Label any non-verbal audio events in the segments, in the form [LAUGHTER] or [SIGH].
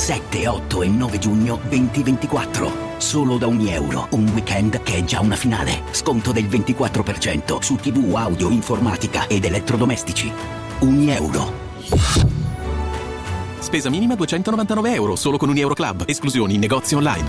7, 8 e 9 giugno 2024. Solo da ogni euro. Un weekend che è già una finale. Sconto del 24% su TV, audio, informatica ed elettrodomestici. Ogni euro. Spesa minima 299 euro, solo con un Euro Club. Esclusioni in negozi online.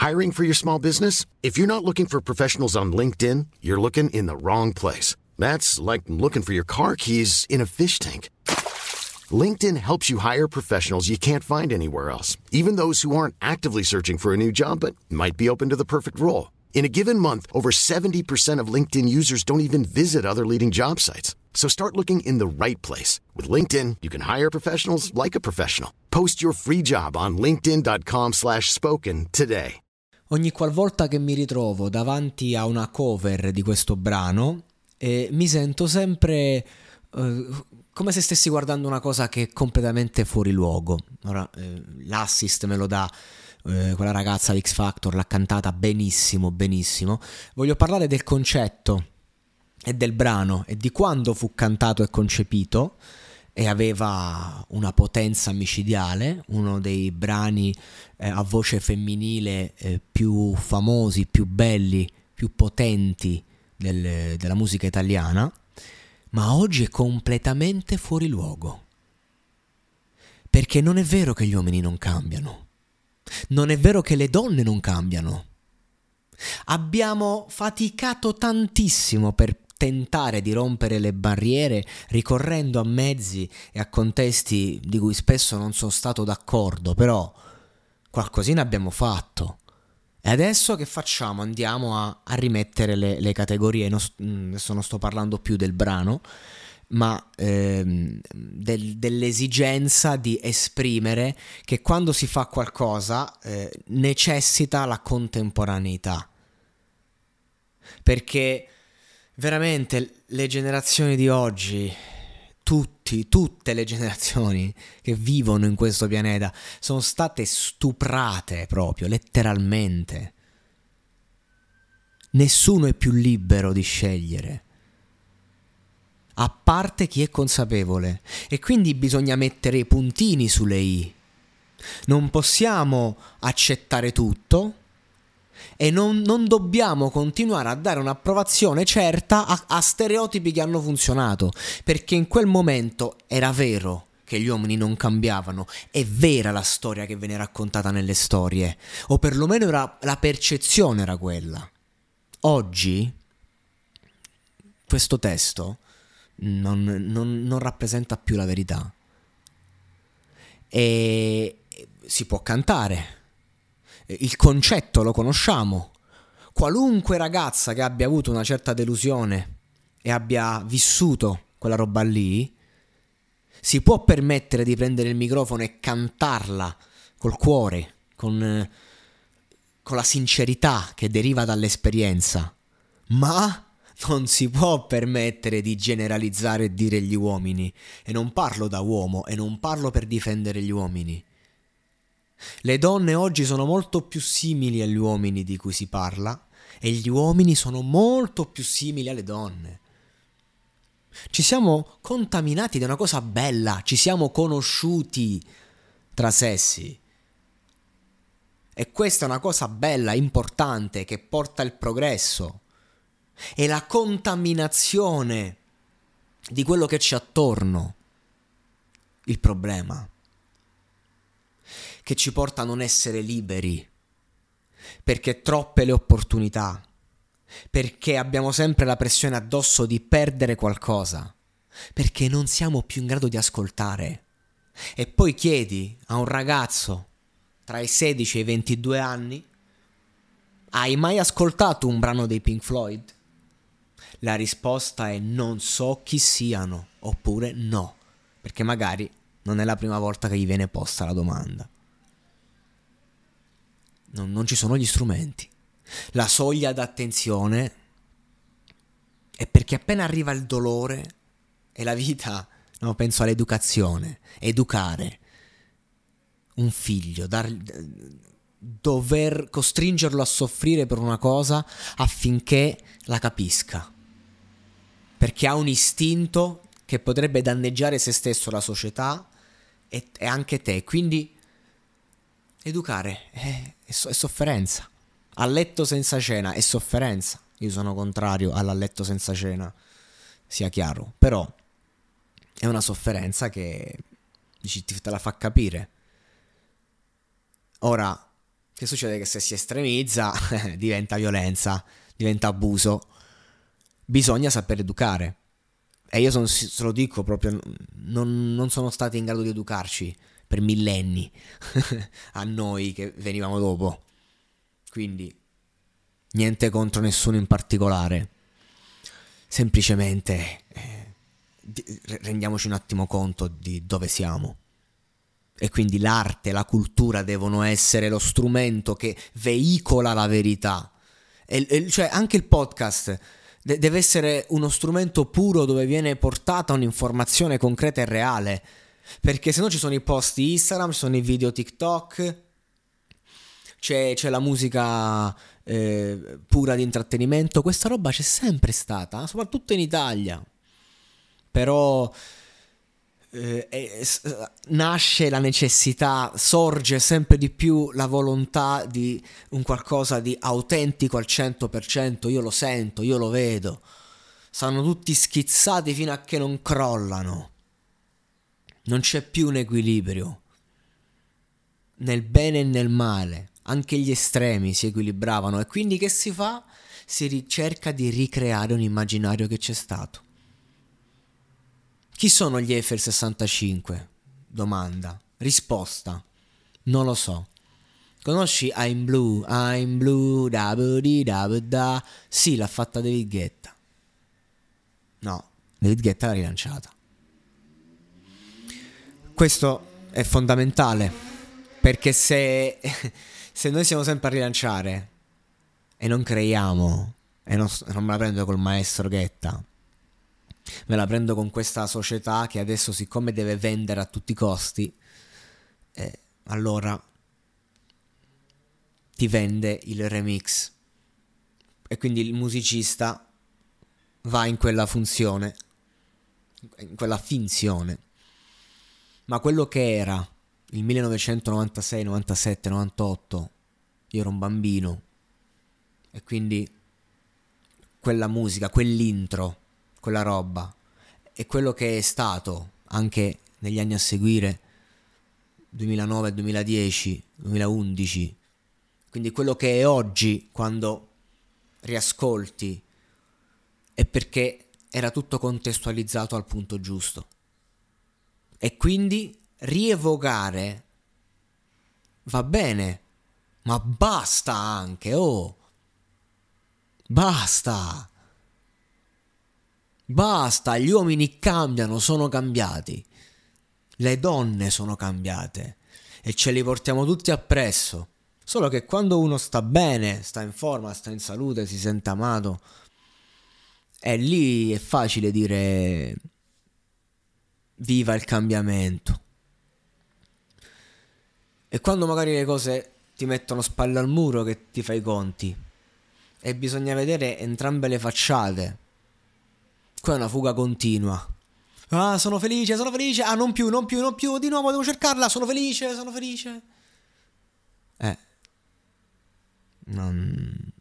Hiring for your small business? If you're not looking for professionals on LinkedIn, you're looking in the wrong place. That's like looking for your car keys in a fish tank. LinkedIn helps you hire professionals you can't find anywhere else, even those who aren't actively searching for a new job but might be open to the perfect role. In a given month, over 70% of LinkedIn users don't even visit other leading job sites. So start looking in the right place. With LinkedIn, you can hire professionals like a professional. Post your free job on linkedin.com slash spoken today. Ogni qualvolta che mi ritrovo davanti a una cover di questo brano, eh, mi sento sempre... Eh, come se stessi guardando una cosa che è completamente fuori luogo. Ora, eh, l'assist me lo dà eh, quella ragazza di X Factor, l'ha cantata benissimo, benissimo. Voglio parlare del concetto e del brano e di quando fu cantato e concepito e aveva una potenza micidiale, uno dei brani eh, a voce femminile eh, più famosi, più belli, più potenti del, della musica italiana, ma oggi è completamente fuori luogo. Perché non è vero che gli uomini non cambiano, non è vero che le donne non cambiano. Abbiamo faticato tantissimo per tentare di rompere le barriere ricorrendo a mezzi e a contesti di cui spesso non sono stato d'accordo, però qualcosina abbiamo fatto. E adesso che facciamo? Andiamo a, a rimettere le, le categorie, non, mm, adesso non sto parlando più del brano, ma ehm, del, dell'esigenza di esprimere che quando si fa qualcosa eh, necessita la contemporaneità. Perché veramente le generazioni di oggi, tutti, tutte le generazioni che vivono in questo pianeta sono state stuprate proprio, letteralmente. Nessuno è più libero di scegliere. A parte chi è consapevole. E quindi bisogna mettere i puntini sulle i. Non possiamo accettare tutto, e non, non, dobbiamo continuare a dare un'approvazione certa a, a stereotipi che hanno funzionato, perché in quel momento era vero che gli uomini non cambiavano, è vera la storia che viene raccontata nelle storie, o perlomeno era, la percezione era quella. Oggi questo testo non, non, non rappresenta più la verità. E si può cantare, il concetto lo conosciamo. Qualunque ragazza che abbia avuto una certa delusione e abbia vissuto quella roba lì, si può permettere di prendere il microfono e cantarla col cuore, con, con la sincerità che deriva dall'esperienza. Ma non si può permettere di generalizzare e dire gli uomini. E non parlo da uomo e non parlo per difendere gli uomini. Le donne oggi sono molto più simili agli uomini di cui si parla e gli uomini sono molto più simili alle donne. Ci siamo contaminati da una cosa bella, ci siamo conosciuti tra sessi. E questa è una cosa bella, importante, che porta il progresso. E la contaminazione di quello che c'è attorno. Il problema che ci porta a non essere liberi, perché troppe le opportunità, perché abbiamo sempre la pressione addosso di perdere qualcosa, perché non siamo più in grado di ascoltare. E poi chiedi a un ragazzo tra i 16 e i 22 anni, hai mai ascoltato un brano dei Pink Floyd? La risposta è non so chi siano, oppure no, perché magari non è la prima volta che gli viene posta la domanda. Non, non ci sono gli strumenti. La soglia d'attenzione è perché appena arriva il dolore e la vita, no, penso all'educazione, educare un figlio, dar, dover costringerlo a soffrire per una cosa affinché la capisca. Perché ha un istinto che potrebbe danneggiare se stesso, la società e, e anche te. Quindi educare è, è, è sofferenza. A letto senza cena è sofferenza. Io sono contrario alla letto senza cena, sia chiaro. Però è una sofferenza che dici, te la fa capire. Ora, che succede? Che se si estremizza [LAUGHS] diventa violenza, diventa abuso. Bisogna saper educare. E io son, lo dico proprio, non, non sono stati in grado di educarci per millenni [LAUGHS] a noi che venivamo dopo. Quindi niente contro nessuno in particolare. Semplicemente eh, rendiamoci un attimo conto di dove siamo. E quindi l'arte, la cultura devono essere lo strumento che veicola la verità. E, e, cioè anche il podcast de- deve essere uno strumento puro dove viene portata un'informazione concreta e reale. Perché se no ci sono i post Instagram, ci sono i video TikTok, c'è, c'è la musica eh, pura di intrattenimento. Questa roba c'è sempre stata, soprattutto in Italia. Però eh, eh, nasce la necessità, sorge sempre di più la volontà di un qualcosa di autentico al 100%, io lo sento, io lo vedo. Stanno tutti schizzati fino a che non crollano. Non c'è più un equilibrio. Nel bene e nel male, anche gli estremi si equilibravano e quindi che si fa? Si ricerca di ricreare un immaginario che c'è stato. Chi sono gli Eiffel 65? Domanda. Risposta. Non lo so. Conosci I'm Blue? I'm Blue, da da da Sì, l'ha fatta David Guetta. No, David Guetta l'ha rilanciata. Questo è fondamentale perché se, [LAUGHS] se noi siamo sempre a rilanciare e non creiamo e non, non me la prendo col maestro Guetta me la prendo con questa società che adesso siccome deve vendere a tutti i costi, eh, allora ti vende il remix e quindi il musicista va in quella funzione, in quella finzione. Ma quello che era il 1996, 97, 98, io ero un bambino. E quindi quella musica, quell'intro quella roba e quello che è stato anche negli anni a seguire 2009, 2010, 2011 quindi quello che è oggi quando riascolti è perché era tutto contestualizzato al punto giusto e quindi rievocare va bene ma basta anche oh basta Basta, gli uomini cambiano, sono cambiati. Le donne sono cambiate e ce li portiamo tutti appresso. Solo che quando uno sta bene, sta in forma, sta in salute, si sente amato, e lì è facile dire viva il cambiamento. E quando magari le cose ti mettono spalle al muro che ti fai i conti e bisogna vedere entrambe le facciate Qua è una fuga continua. Ah, sono felice, sono felice. Ah, non più, non più, non più. Di nuovo devo cercarla. Sono felice, sono felice. Eh. Non...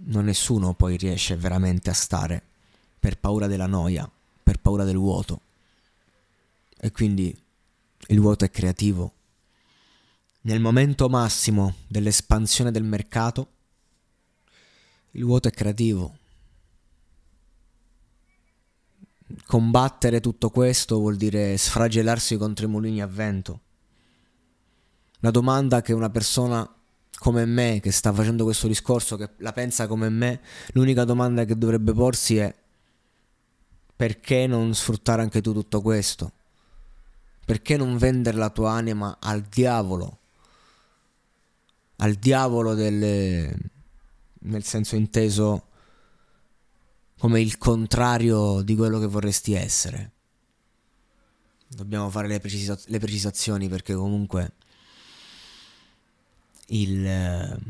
Non nessuno poi riesce veramente a stare per paura della noia, per paura del vuoto. E quindi il vuoto è creativo. Nel momento massimo dell'espansione del mercato, il vuoto è creativo. combattere tutto questo vuol dire sfragellarsi contro i mulini a vento. La domanda che una persona come me, che sta facendo questo discorso, che la pensa come me, l'unica domanda che dovrebbe porsi è perché non sfruttare anche tu tutto questo? Perché non vendere la tua anima al diavolo? Al diavolo delle... nel senso inteso come il contrario di quello che vorresti essere. Dobbiamo fare le, precisa- le precisazioni perché comunque il,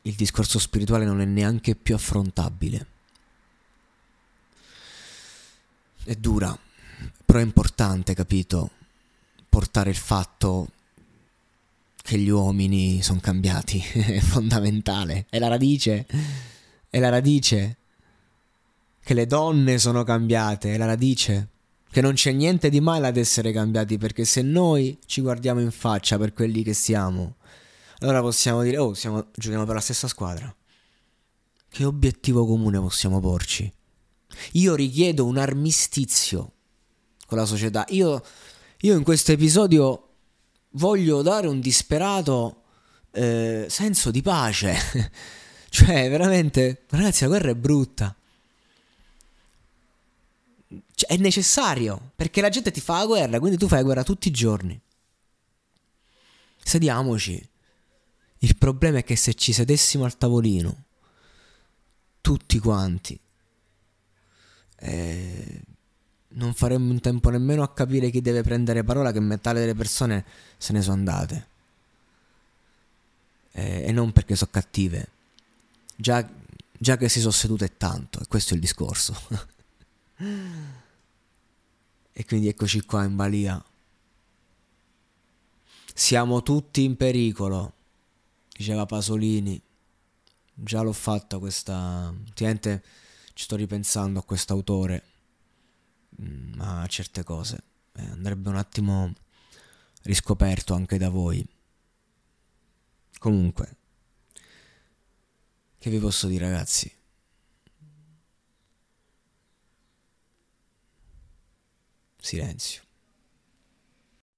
il discorso spirituale non è neanche più affrontabile. È dura, però è importante, capito? Portare il fatto che gli uomini sono cambiati, [LAUGHS] è fondamentale, è la radice, è la radice. Che le donne sono cambiate, è la radice. Che non c'è niente di male ad essere cambiati, perché se noi ci guardiamo in faccia per quelli che siamo, allora possiamo dire, oh, siamo, giochiamo per la stessa squadra. Che obiettivo comune possiamo porci? Io richiedo un armistizio con la società. Io, io in questo episodio voglio dare un disperato eh, senso di pace. [LAUGHS] cioè, veramente, ragazzi, la guerra è brutta. Cioè, è necessario perché la gente ti fa la guerra, quindi tu fai la guerra tutti i giorni. Sediamoci. Il problema è che se ci sedessimo al tavolino, tutti quanti, eh, non faremmo in tempo nemmeno a capire chi deve prendere parola che metà delle persone se ne sono andate. Eh, e non perché sono cattive. Già, già che si sono sedute tanto, e questo è il discorso. [LAUGHS] e quindi eccoci qua in balia. Siamo tutti in pericolo diceva Pasolini. Già l'ho fatta questa... Ultimamente ci sto ripensando a quest'autore, mm, a certe cose. Eh, andrebbe un attimo riscoperto anche da voi. Comunque, che vi posso dire ragazzi? Silenzio.